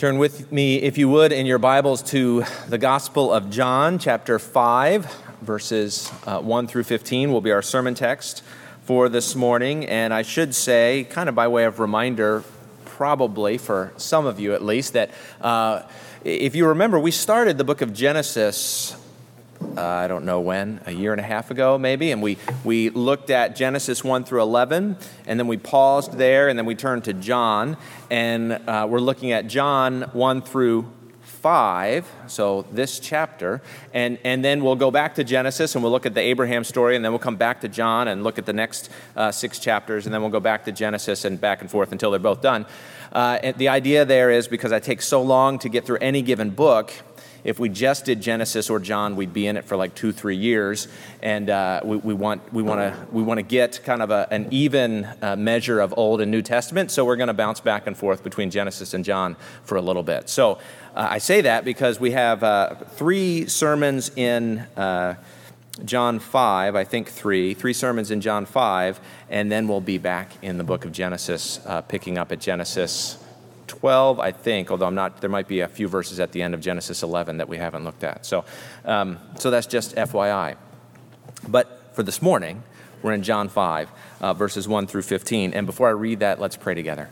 Turn with me, if you would, in your Bibles to the Gospel of John, chapter 5, verses uh, 1 through 15 will be our sermon text for this morning. And I should say, kind of by way of reminder, probably for some of you at least, that uh, if you remember, we started the book of Genesis uh, I don't know when, a year and a half ago maybe, and we, we looked at Genesis 1 through 11, and then we paused there, and then we turned to John, and uh, we're looking at John 1 through 5, so this chapter, and, and then we'll go back to Genesis and we'll look at the Abraham story, and then we'll come back to John and look at the next uh, six chapters, and then we'll go back to Genesis and back and forth until they're both done. Uh, the idea there is because I take so long to get through any given book, if we just did Genesis or John, we'd be in it for like two, three years, and uh, we, we, want we want to we want to get kind of a, an even uh, measure of Old and New Testament. So we're going to bounce back and forth between Genesis and John for a little bit. So uh, I say that because we have uh, three sermons in. Uh, John 5, I think three, three sermons in John 5, and then we'll be back in the book of Genesis, uh, picking up at Genesis 12, I think, although I'm not, there might be a few verses at the end of Genesis 11 that we haven't looked at. So, um, so that's just FYI. But for this morning, we're in John 5, uh, verses 1 through 15. And before I read that, let's pray together.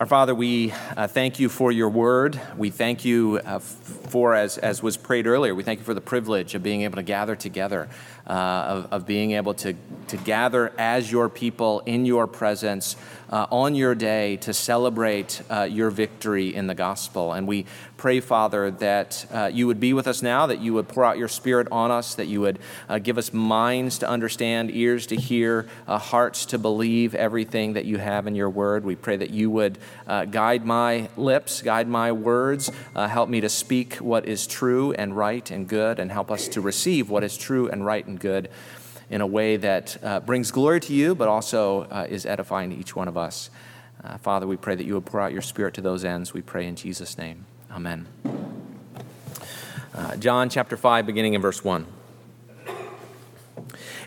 Our Father, we uh, thank you for your word. We thank you uh, for, as, as was prayed earlier, we thank you for the privilege of being able to gather together, uh, of, of being able to, to gather as your people in your presence uh, on your day to celebrate uh, your victory in the gospel. And we pray, Father, that uh, you would be with us now, that you would pour out your spirit on us, that you would uh, give us minds to understand, ears to hear, uh, hearts to believe everything that you have in your word. We pray that you would guide my lips, guide my words, help me to speak what is true and right and good, and help us to receive what is true and right and good in a way that uh, brings glory to you, but also uh, is edifying to each one of us. Uh, Father, we pray that you would pour out your Spirit to those ends. We pray in Jesus' name. Amen. Uh, John chapter 5, beginning in verse 1.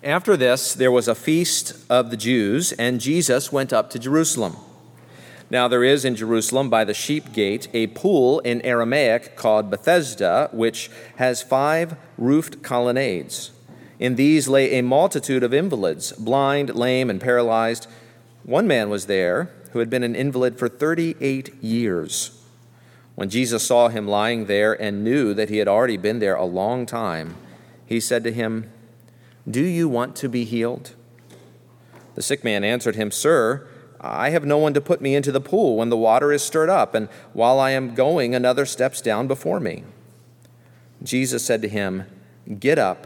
After this, there was a feast of the Jews, and Jesus went up to Jerusalem. Now, there is in Jerusalem by the sheep gate a pool in Aramaic called Bethesda, which has five roofed colonnades. In these lay a multitude of invalids, blind, lame, and paralyzed. One man was there who had been an invalid for 38 years. When Jesus saw him lying there and knew that he had already been there a long time, he said to him, Do you want to be healed? The sick man answered him, Sir, I have no one to put me into the pool when the water is stirred up, and while I am going, another steps down before me. Jesus said to him, Get up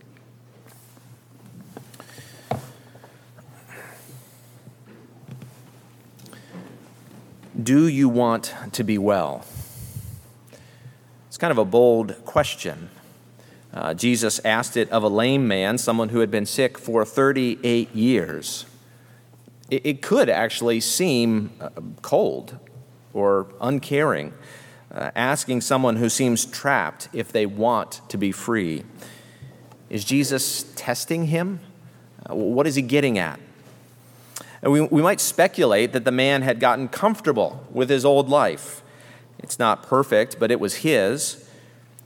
Do you want to be well? It's kind of a bold question. Uh, Jesus asked it of a lame man, someone who had been sick for 38 years. It, it could actually seem uh, cold or uncaring, uh, asking someone who seems trapped if they want to be free. Is Jesus testing him? Uh, what is he getting at? And we, we might speculate that the man had gotten comfortable with his old life. It's not perfect, but it was his.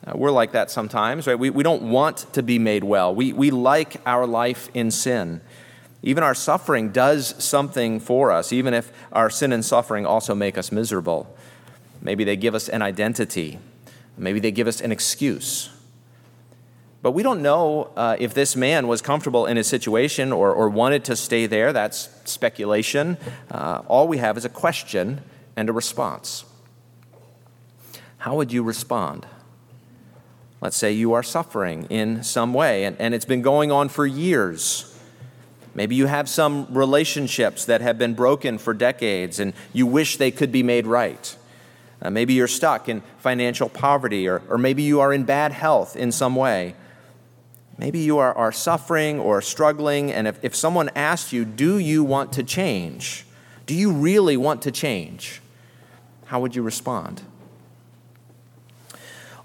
Uh, we're like that sometimes, right? We, we don't want to be made well. We, we like our life in sin. Even our suffering does something for us, even if our sin and suffering also make us miserable. Maybe they give us an identity, maybe they give us an excuse. But we don't know uh, if this man was comfortable in his situation or, or wanted to stay there. That's speculation. Uh, all we have is a question and a response. How would you respond? Let's say you are suffering in some way, and, and it's been going on for years. Maybe you have some relationships that have been broken for decades and you wish they could be made right. Uh, maybe you're stuck in financial poverty, or, or maybe you are in bad health in some way. Maybe you are, are suffering or struggling, and if, if someone asked you, Do you want to change? Do you really want to change? How would you respond?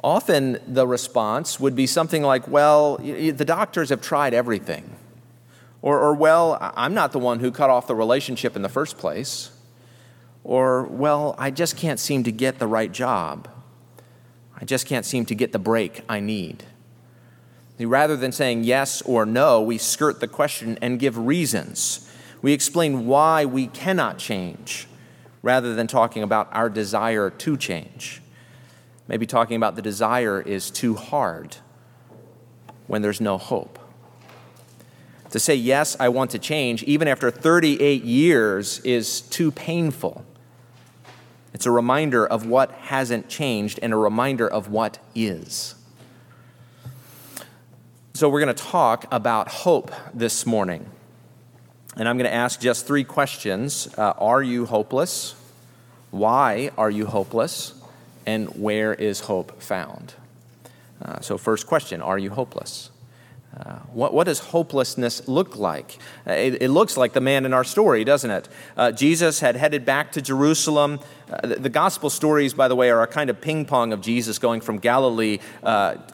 Often the response would be something like, Well, the doctors have tried everything. Or, or, well, I'm not the one who cut off the relationship in the first place. Or, well, I just can't seem to get the right job. I just can't seem to get the break I need. Rather than saying yes or no, we skirt the question and give reasons. We explain why we cannot change rather than talking about our desire to change. Maybe talking about the desire is too hard when there's no hope. To say, yes, I want to change, even after 38 years, is too painful. It's a reminder of what hasn't changed and a reminder of what is. So, we're going to talk about hope this morning. And I'm going to ask just three questions uh, Are you hopeless? Why are you hopeless? And where is hope found? Uh, so, first question Are you hopeless? Uh, what, what, does hopelessness look like? Uh, it, it, looks like the man in our story, doesn't it? Uh, Jesus had headed back to Jerusalem. Uh, the, the, gospel stories, by the way, are a kind of ping pong of Jesus going from Galilee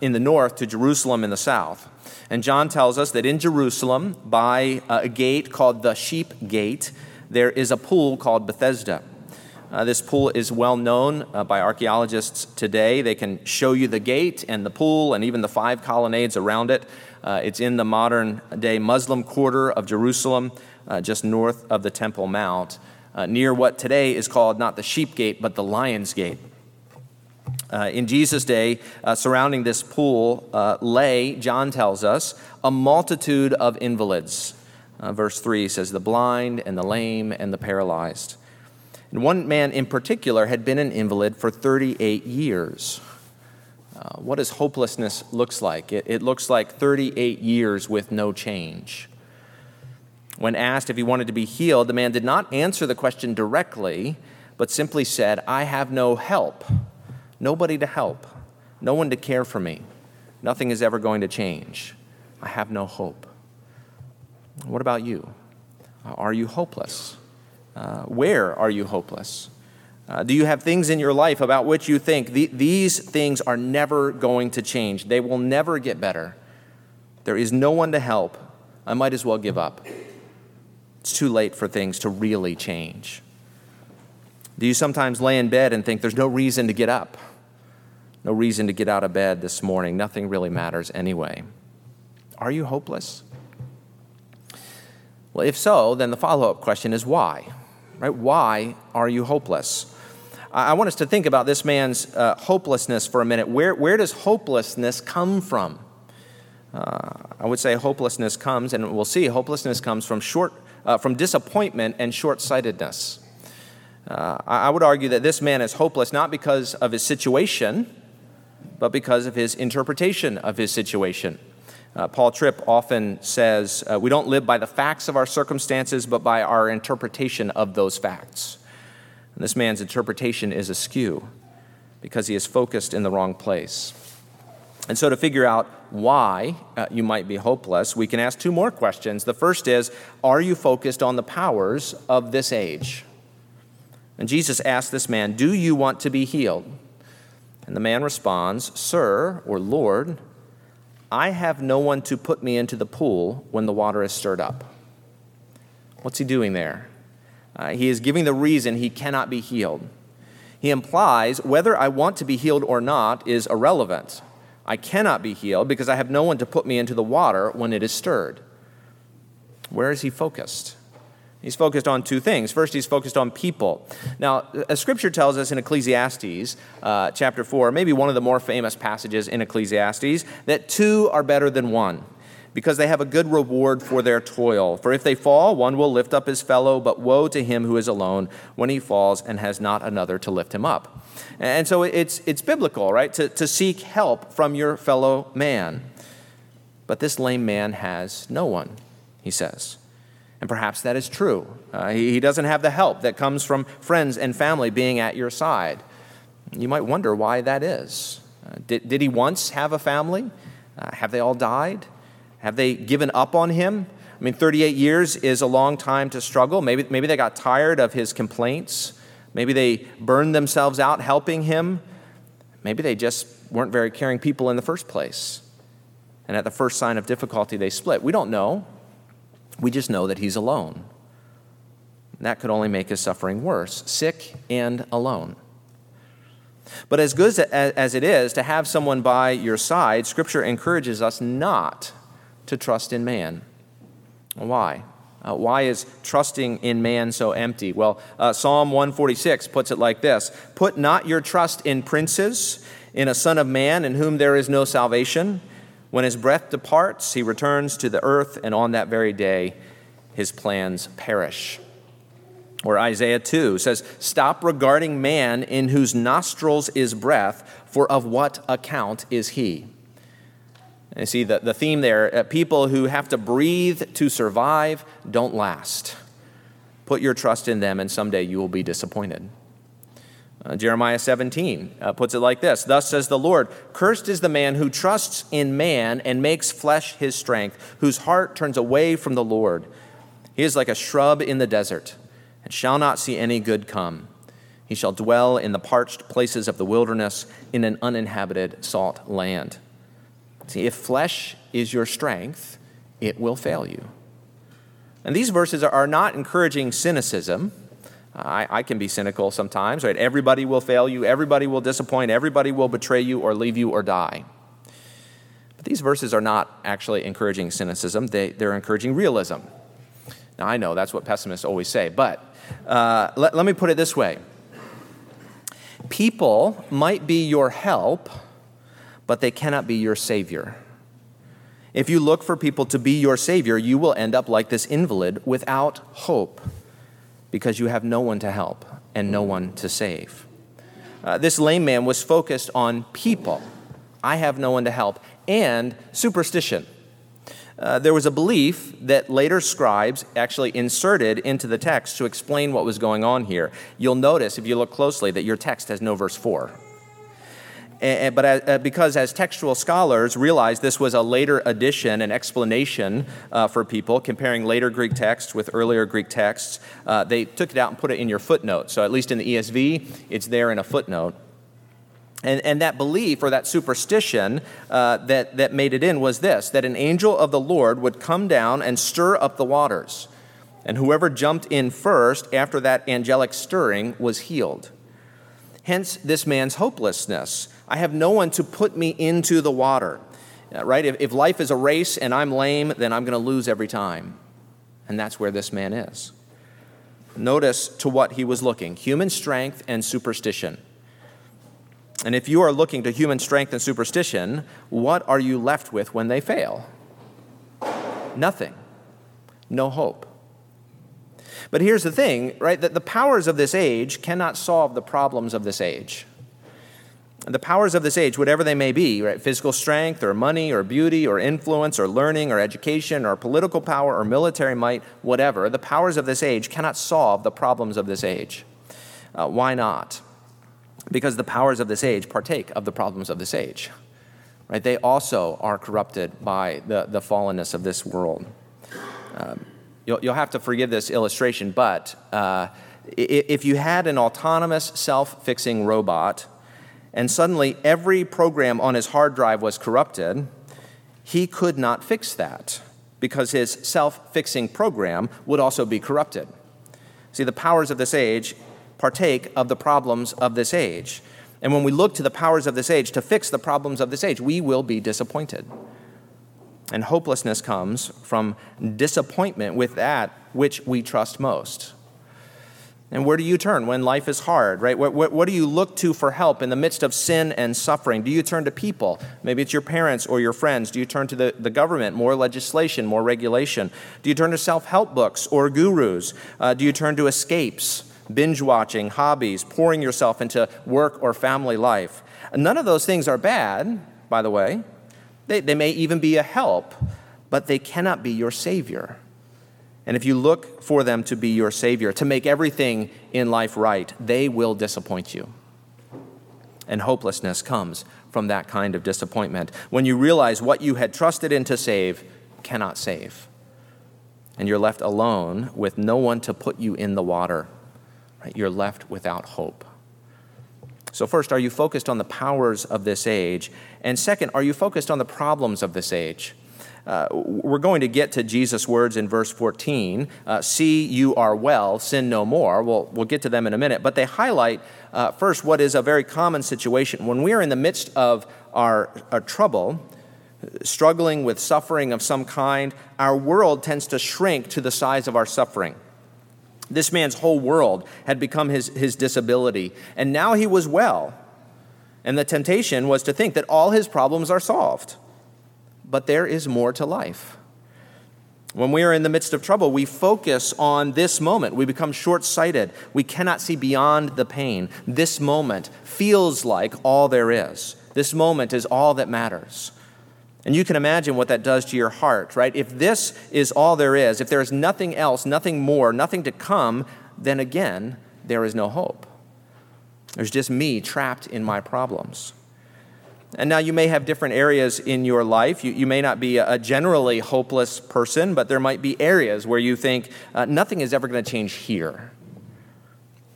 in the north to Jerusalem in the south. And John tells us that in Jerusalem, by a gate called the Sheep Gate, there is a pool called Bethesda. Uh, this pool is well known uh, by archaeologists today. They can show you the gate and the pool and even the five colonnades around it. Uh, it's in the modern day Muslim quarter of Jerusalem, uh, just north of the Temple Mount, uh, near what today is called not the Sheep Gate, but the Lion's Gate. Uh, in Jesus' day, uh, surrounding this pool uh, lay, John tells us, a multitude of invalids. verse 3 says, the blind and the lame and the paralyzed. And one man in particular had been an invalid for 38 years. Uh, what does hopelessness looks like? It, it looks like 38 years with no change. When asked if he wanted to be healed, the man did not answer the question directly, but simply said, I have no help, nobody to help, no one to care for me. Nothing is ever going to change. I have no hope. What about you? Are you hopeless? Uh, where are you hopeless? Uh, do you have things in your life about which you think these things are never going to change? They will never get better. There is no one to help. I might as well give up. It's too late for things to really change. Do you sometimes lay in bed and think there's no reason to get up? No reason to get out of bed this morning. Nothing really matters anyway. Are you hopeless? Well, if so, then the follow up question is why? Right? Why are you hopeless? I want us to think about this man's uh, hopelessness for a minute. Where, where does hopelessness come from? Uh, I would say hopelessness comes, and we'll see, hopelessness comes from, short, uh, from disappointment and short sightedness. Uh, I would argue that this man is hopeless not because of his situation, but because of his interpretation of his situation. Uh, Paul Tripp often says, uh, We don't live by the facts of our circumstances, but by our interpretation of those facts. And this man's interpretation is askew because he is focused in the wrong place. And so, to figure out why uh, you might be hopeless, we can ask two more questions. The first is Are you focused on the powers of this age? And Jesus asked this man, Do you want to be healed? And the man responds, Sir or Lord, I have no one to put me into the pool when the water is stirred up. What's he doing there? Uh, he is giving the reason he cannot be healed. He implies whether I want to be healed or not is irrelevant. I cannot be healed because I have no one to put me into the water when it is stirred. Where is he focused? He's focused on two things. First, he's focused on people. Now, as scripture tells us in Ecclesiastes uh, chapter 4, maybe one of the more famous passages in Ecclesiastes, that two are better than one because they have a good reward for their toil. For if they fall, one will lift up his fellow, but woe to him who is alone when he falls and has not another to lift him up. And so it's, it's biblical, right, to, to seek help from your fellow man. But this lame man has no one, he says. And perhaps that is true. Uh, he, he doesn't have the help that comes from friends and family being at your side. You might wonder why that is. Uh, did, did he once have a family? Uh, have they all died? Have they given up on him? I mean, 38 years is a long time to struggle. Maybe, maybe they got tired of his complaints. Maybe they burned themselves out helping him. Maybe they just weren't very caring people in the first place. And at the first sign of difficulty, they split. We don't know. We just know that he's alone. That could only make his suffering worse, sick and alone. But as good as it is to have someone by your side, Scripture encourages us not to trust in man. Why? Uh, why is trusting in man so empty? Well, uh, Psalm 146 puts it like this Put not your trust in princes, in a son of man in whom there is no salvation. When his breath departs, he returns to the earth, and on that very day, his plans perish. Or Isaiah 2 says, Stop regarding man in whose nostrils is breath, for of what account is he? And you see the, the theme there uh, people who have to breathe to survive don't last. Put your trust in them, and someday you will be disappointed. Uh, Jeremiah 17 uh, puts it like this Thus says the Lord, Cursed is the man who trusts in man and makes flesh his strength, whose heart turns away from the Lord. He is like a shrub in the desert, and shall not see any good come. He shall dwell in the parched places of the wilderness, in an uninhabited salt land. See, if flesh is your strength, it will fail you. And these verses are not encouraging cynicism. I, I, can be cynical sometimes, right? Everybody will fail you, everybody will disappoint, everybody will betray you or leave you or die. But these verses are not actually encouraging cynicism, they, they're encouraging realism. Now, I know that's what pessimists always say, but uh, let, let me put it this way People might be your help, but they cannot be your Savior. If you look for people to be your Savior, you will end up like this invalid without hope because you have no one to help and no one to save. Uh, this lame man was focused on people. I have no one to help, and superstition. Uh, there was a belief that later scribes actually inserted into the text to explain what was going on here. You'll notice, if you look closely, that your text has no verse 4 but uh, because as textual scholars realized this was a later addition, an explanation uh, for people, comparing later Greek texts with earlier Greek texts, uh, they took it out and put it in your footnote. So at least in the ESV, it's there in a footnote. And, and that belief or that superstition uh, that, that made it in was this that an angel of the Lord would come down and stir up the waters. And whoever jumped in first after that angelic stirring was healed. Hence, this man's hopelessness. I have no one to put me into the water. Uh, right? If, if life is a race and I'm lame, then I'm going to lose every time. And that's where this man is. Notice to what he was looking human strength and superstition. And if you are looking to human strength and superstition, what are you left with when they fail? Nothing. No hope. But here's the thing, right? That the powers of this age cannot solve the problems of this age the powers of this age, whatever they may be, right? physical strength or money or beauty or influence or learning or education or political power or military might, whatever, the powers of this age cannot solve the problems of this age. Uh, why not? Because the powers of this age partake of the problems of this age. Right? They also are corrupted by the, the fallenness of this world. Um, you'll, you'll have to forgive this illustration, but uh, if you had an autonomous, self fixing robot, and suddenly every program on his hard drive was corrupted, he could not fix that because his self fixing program would also be corrupted. See, the powers of this age partake of the problems of this age. And when we look to the powers of this age to fix the problems of this age, we will be disappointed. And hopelessness comes from disappointment with that which we trust most. And where do you turn when life is hard, right? What, what, what, do you look to for help in the midst of sin and suffering? Do you turn to people? Maybe it's your parents or your friends. Do you turn to the, the government, more legislation, more regulation? Do you turn to self help books or gurus? Uh, do you turn to escapes, binge watching, hobbies, pouring yourself into work or family life? None of those things are bad, by the way. They, they may even be a help, but they cannot be your Savior. And if you look for them to be your Savior, to make everything in life right, they will disappoint you. And hopelessness comes from that kind of disappointment when you realize what you had trusted in to save cannot save. And you're left alone with no one to put you in the water. Right? You're left without hope. So, first, are you focused on the powers of this age? And second, are you focused on the problems of this age? Uh, we're going to get to Jesus' words in verse 14 uh, See, you are well, sin no more. We'll, we'll get to them in a minute. But they highlight uh, first what is a very common situation. When we are in the midst of our, our trouble, struggling with suffering of some kind, our world tends to shrink to the size of our suffering. This man's whole world had become his, his disability, and now he was well. And the temptation was to think that all his problems are solved but there is more to life. When we are in the midst of trouble, we focus on this moment. We become short sighted. We cannot see beyond the pain. This moment feels like all there is. This moment is all that matters. And you can imagine what that does to your heart, right? If this is all there is, if there is nothing else, nothing more, nothing to come, then again, there is no hope. There's just me trapped in my problems. And now you may have different areas in your life. You, you may not be a, generally hopeless person, but there might be areas where you think uh, nothing is ever going to change here.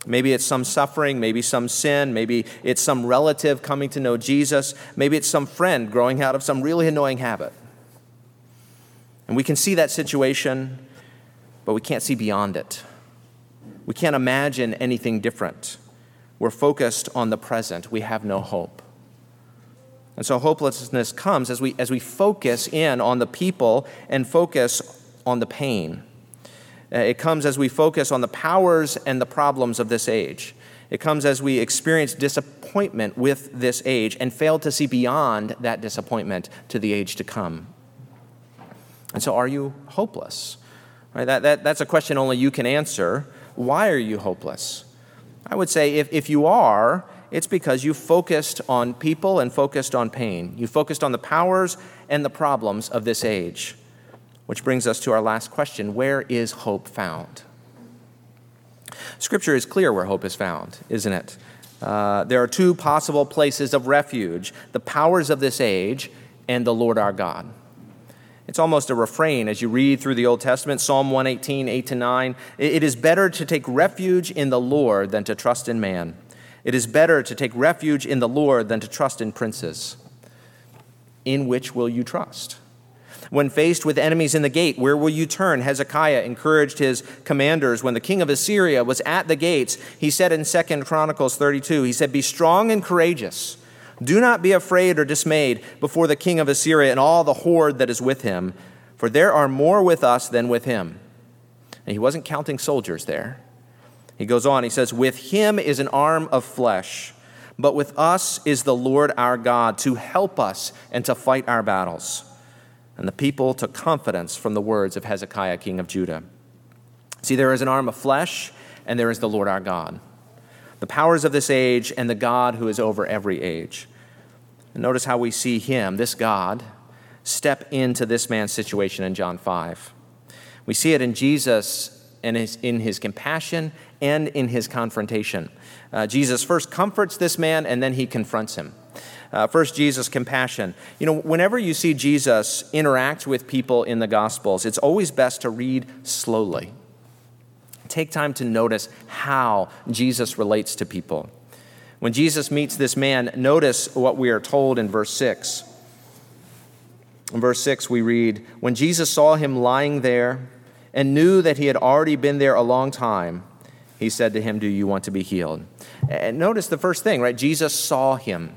Maybe it's some suffering, maybe some sin, maybe it's some relative coming to know Jesus, maybe it's some friend growing out of some really annoying habit. And we can see that situation, but we can't see beyond it. We can't imagine anything different. We're focused on the present, we have no hope. And so hopelessness comes as we, as we focus in on the people and focus on the pain. Uh, it comes as we focus on the powers and the problems of this age. It comes as we experience disappointment with this age and fail to see beyond that disappointment to the age to come. And so, are you hopeless? Right? That, that, that's a question only you can answer. Why are you hopeless? I would say if, if you are, it's because you focused on people and focused on pain. You focused on the powers and the problems of this age. Which brings us to our last question where is hope found? Scripture is clear where hope is found, isn't it? Uh, there are two possible places of refuge the powers of this age and the Lord our God. It's almost a refrain as you read through the Old Testament, Psalm 118, 8 to 9. It is better to take refuge in the Lord than to trust in man. It is better to take refuge in the Lord than to trust in princes. In which will you trust? When faced with enemies in the gate, where will you turn? Hezekiah encouraged his commanders when the king of Assyria was at the gates. He said in 2 Chronicles 32, he said, Be strong and courageous. Do not be afraid or dismayed before the king of Assyria and all the horde that is with him, for there are more with us than with him. And he wasn't counting soldiers there. He goes on, he says, With him is an arm of flesh, but with us is the Lord our God to help us and to fight our battles. And the people took confidence from the words of Hezekiah, king of Judah. See, there is an arm of flesh, and there is the Lord our God, the powers of this age, and the God who is over every age. And notice how we see him, this God, step into this man's situation in John 5. We see it in Jesus and in his compassion and in his confrontation. Uh, Jesus first comforts this man and then he confronts him. Uh, first, Jesus' compassion. You know, whenever you see Jesus interact with people in the Gospels, it's always best to read slowly. Take time to notice how Jesus relates to people. When Jesus meets this man, notice what we are told in verse 6. In verse 6, we read When Jesus saw him lying there and knew that he had already been there a long time, he said to him, Do you want to be healed? And notice the first thing, right? Jesus saw him.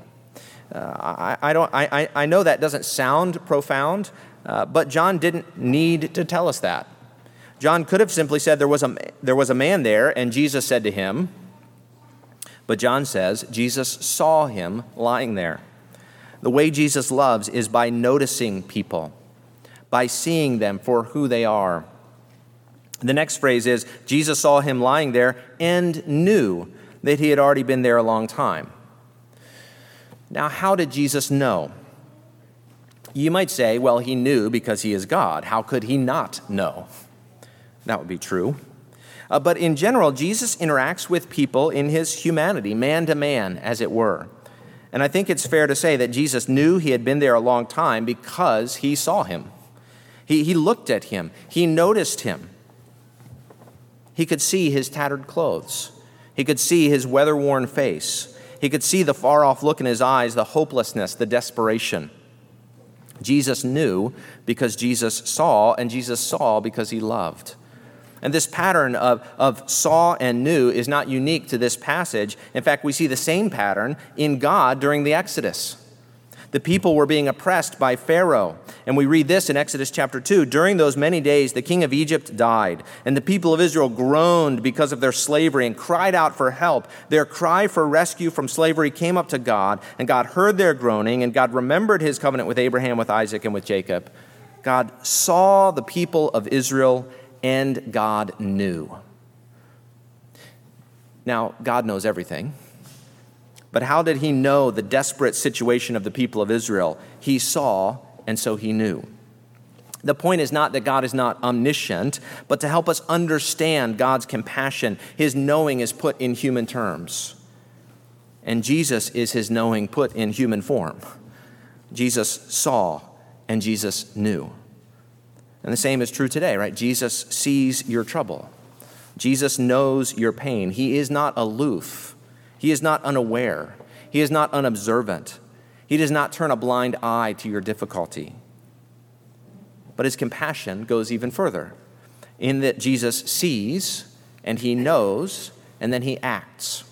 Uh, I, I, don't, I, I know that doesn't sound profound, Uh, but John didn't need to tell us that. John could have simply said there was, a, there was a man there, and Jesus said to him, but John says Jesus saw him lying there. The way Jesus loves is by noticing people, by seeing them for who they are. The next phrase is Jesus saw him lying there and knew that he had already been there a long time. Now, how did Jesus know? You might say, well, he knew because he is God. How could he not know? That would be true. Uh, but in general, Jesus interacts with people in his humanity, man to man, as it were. And I think it's fair to say that Jesus knew he had been there a long time because he saw him. He, he looked at him, he noticed him. He could see his tattered clothes, he could see his weather worn face, he could see the far off look in his eyes, the hopelessness, the desperation. Jesus knew because Jesus saw, and Jesus saw because he loved. And this pattern of, of saw and knew is not unique to this passage. In fact, we see the same pattern in God during the Exodus. The people were being oppressed by Pharaoh. And we read this in Exodus chapter 2. During those many days, the king of Egypt died, and the people of Israel groaned because of their slavery and cried out for help. Their cry for rescue from slavery came up to God, and God heard their groaning, and God remembered his covenant with Abraham, with Isaac, and with Jacob. God saw the people of Israel and God knew. Now, God knows everything. But how did he know the desperate situation of the people of Israel? He saw, and so he knew. The point is not that God is not omniscient, but to help us understand God's compassion. His knowing is put in human terms. And Jesus is his knowing put in human form. Jesus saw, and Jesus knew. And the same is true today, right? Jesus sees your trouble. Jesus knows your pain. He is not aloof. He is not unaware. He is not unobservant. He does not turn a blind eye to your difficulty. But his compassion goes even further in that Jesus sees and he knows and then he acts.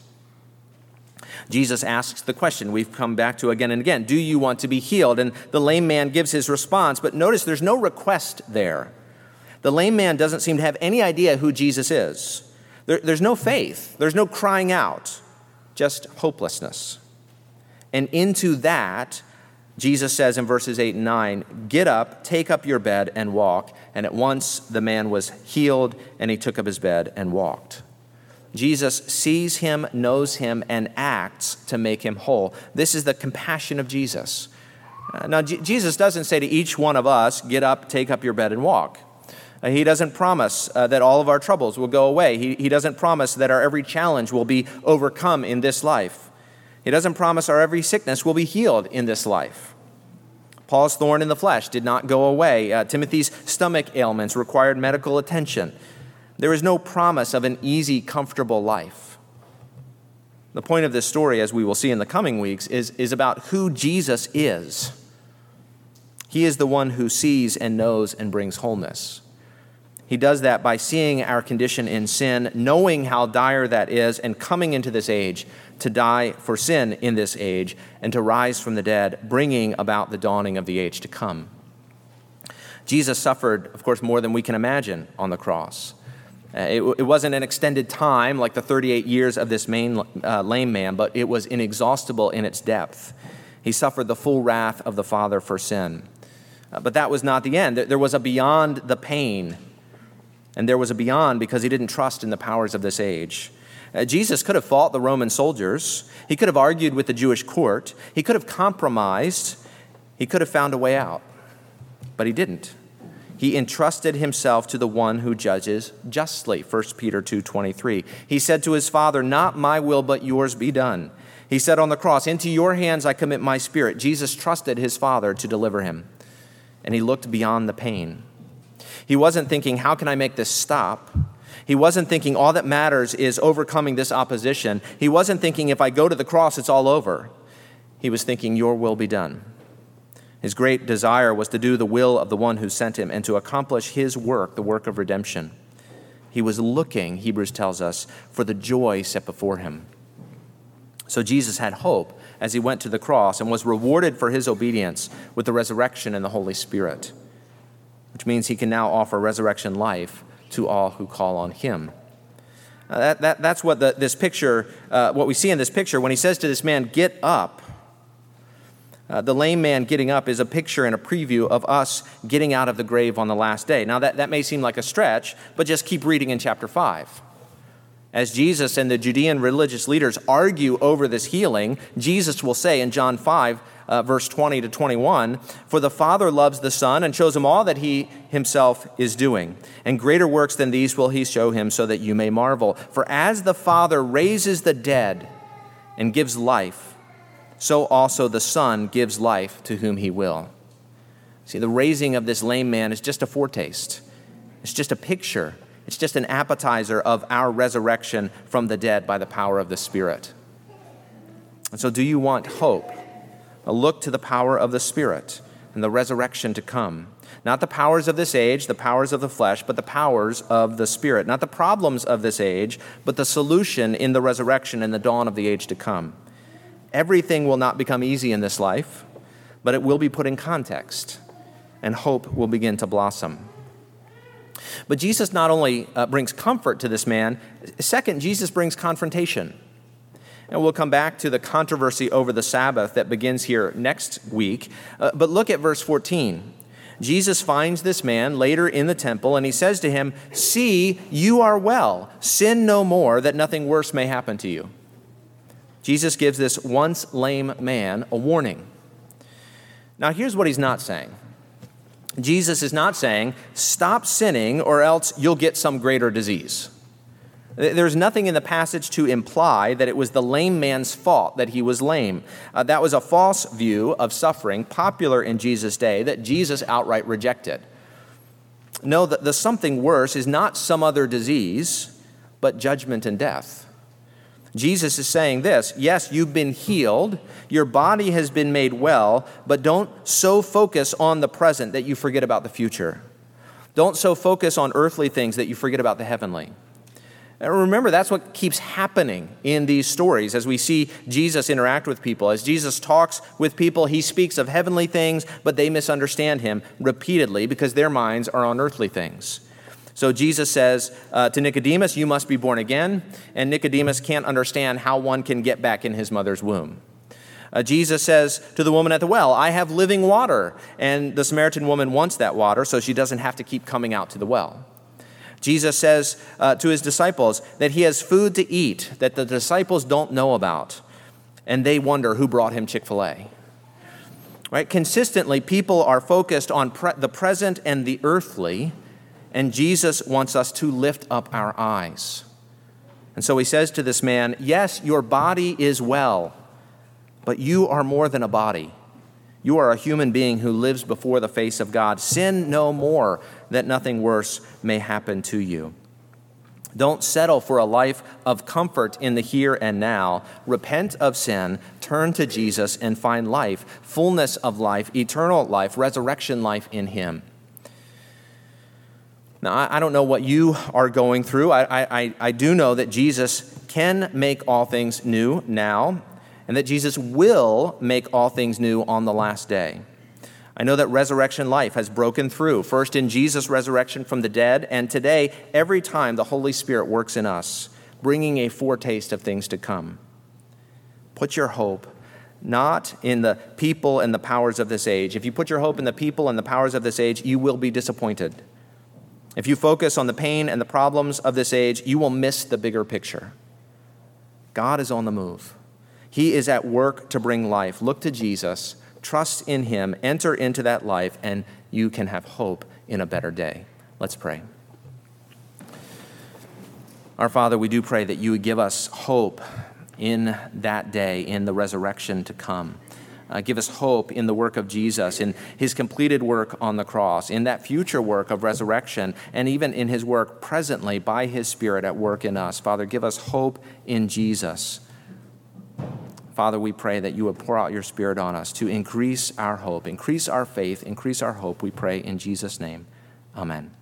Jesus asks the question we've come back to again and again Do you want to be healed? And the lame man gives his response, but notice there's no request there. The lame man doesn't seem to have any idea who Jesus is. There, there's no faith, there's no crying out, just hopelessness. And into that, Jesus says in verses 8 and 9, Get up, take up your bed, and walk. And at once the man was healed, and he took up his bed and walked. Jesus sees him, knows him, and acts to make him whole. This is the compassion of Jesus. Now, Jesus doesn't say to each one of us, get up, take up your bed, and walk. Uh, he doesn't promise uh, that all of our troubles will go away. He, he doesn't promise that our every challenge will be overcome in this life. He doesn't promise our every sickness will be healed in this life. Paul's thorn in the flesh did not go away. Uh, Timothy's stomach ailments required medical attention. There is no promise of an easy, comfortable life. The point of this story, as we will see in the coming weeks, is, is about who Jesus is. He is the one who sees and knows and brings wholeness. He does that by seeing our condition in sin, knowing how dire that is, and coming into this age to die for sin in this age and to rise from the dead, bringing about the dawning of the age to come. Jesus suffered, of course, more than we can imagine on the cross. Uh, it, wasn't an extended time like the 38 years of this main, uh, lame man, but it was inexhaustible in its depth. He suffered the full wrath of the Father for sin. Uh, but that was not the end. There was a beyond the pain, and there was a beyond because he didn't trust in the powers of this age. Uh, Jesus could have fought the Roman soldiers, he could have argued with the Jewish court, he could have compromised, he could have found a way out, but he didn't. He entrusted himself to the one who judges justly 1 peter 2.23 he said to his father not my will but yours be done. He said on the cross into your hands i commit my spirit. Jesus trusted his father to deliver him. And he looked beyond the pain he wasn't thinking how can i make this stop he wasn't thinking all that matters is overcoming this opposition he wasn't thinking if i go to the cross it's all over he was thinking your will be done his great desire was to do the will of the one who sent him and to accomplish his work, the work of redemption. He was looking, Hebrews tells us, for the joy set before him. So Jesus had hope as he went to the cross and was rewarded for his obedience with the resurrection and the Holy Spirit. Which means he can now offer resurrection life to all who call on him. Uh, that, that, that's what the, this picture, uh, what we see in this picture when he says to this man, Get up. Uh, the lame man getting up is a picture and a preview of us getting out of the grave on the last day. Now, that, that may seem like a stretch, but just keep reading in chapter 5. As Jesus and the Judean religious leaders argue over this healing, Jesus will say in John 5, uh, verse 20 to 21 For the Father loves the Son and shows him all that he himself is doing. And greater works than these will he show him so that you may marvel. For as the Father raises the dead and gives life, so also the Son gives life to whom he will. See, the raising of this lame man is just a foretaste, it's just a picture, it's just an appetizer of our resurrection from the dead by the power of the Spirit. And so, do you want hope? A look to the power of the Spirit and the resurrection to come. Not the powers of this age, the powers of the flesh, but the powers of the Spirit. Not the problems of this age, but the solution in the resurrection and the dawn of the age to come. Everything will not become easy in this life, but it will be put in context, and hope will begin to blossom. But Jesus not only uh, brings comfort to this man, second, Jesus brings confrontation. And we'll come back to the controversy over the Sabbath that begins here next week. Uh, but look at verse 14. Jesus finds this man later in the temple, and he says to him, See, you are well. Sin no more, that nothing worse may happen to you. Jesus gives this once lame man a warning. Now, here's what he's not saying Jesus is not saying, Stop sinning, or else you'll get some greater disease. There's nothing in the passage to imply that it was the lame man's fault that he was lame. Uh, that was a false view of suffering popular in Jesus' day that Jesus outright rejected. No, the, the something worse is not some other disease, but judgment and death. Jesus is saying this yes, you've been healed, your body has been made well, but don't so focus on the present that you forget about the future. Don't so focus on earthly things that you forget about the heavenly. And remember, that's what keeps happening in these stories as we see Jesus interact with people. As Jesus talks with people, he speaks of heavenly things, but they misunderstand him repeatedly because their minds are on earthly things. So Jesus says uh, to Nicodemus, You must be born again. And Nicodemus can't understand how one can get back in his mother's womb. Uh, Jesus says to the woman at the well, I have living water. And the Samaritan woman wants that water, so she doesn't have to keep coming out to the well. Jesus says uh, to his disciples that he has food to eat that the disciples don't know about, and they wonder who brought him Chick fil A. Right? Consistently, people are focused on pre- the present and the earthly, and Jesus wants us to lift up our eyes. And so he says to this man, Yes, your body is well, but you are more than a body. You are a human being who lives before the face of God. Sin no more, that nothing worse may happen to you. Don't settle for a life of comfort in the here and now. Repent of sin, turn to Jesus, and find life, fullness of life, eternal life, resurrection life in Him. Now, I don't know what you are going through. I, I, I do know that Jesus can make all things new now and that Jesus will make all things new on the last day. I know that resurrection life has broken through, first in Jesus' resurrection from the dead, and today, every time the Holy Spirit works in us, bringing a foretaste of things to come. Put your hope not in the people and the powers of this age. If you put your hope in the people and the powers of this age, you will be disappointed. If you focus on the pain and the problems of this age, you will miss the bigger picture. God is on the move. He is at work to bring life. Look to Jesus, trust in Him, enter into that life, and you can have hope in a better day. Let's pray. Our Father, we do pray that you would give us hope in that day, in the resurrection to come. Uh, give us hope in the work of Jesus, in his completed work on the cross, in that future work of resurrection, and even in his work presently by his Spirit at work in us. Father, give us hope in Jesus. Father, we pray that you would pour out your Spirit on us to increase our hope, increase our faith, increase our hope. We pray in Jesus' name. Amen.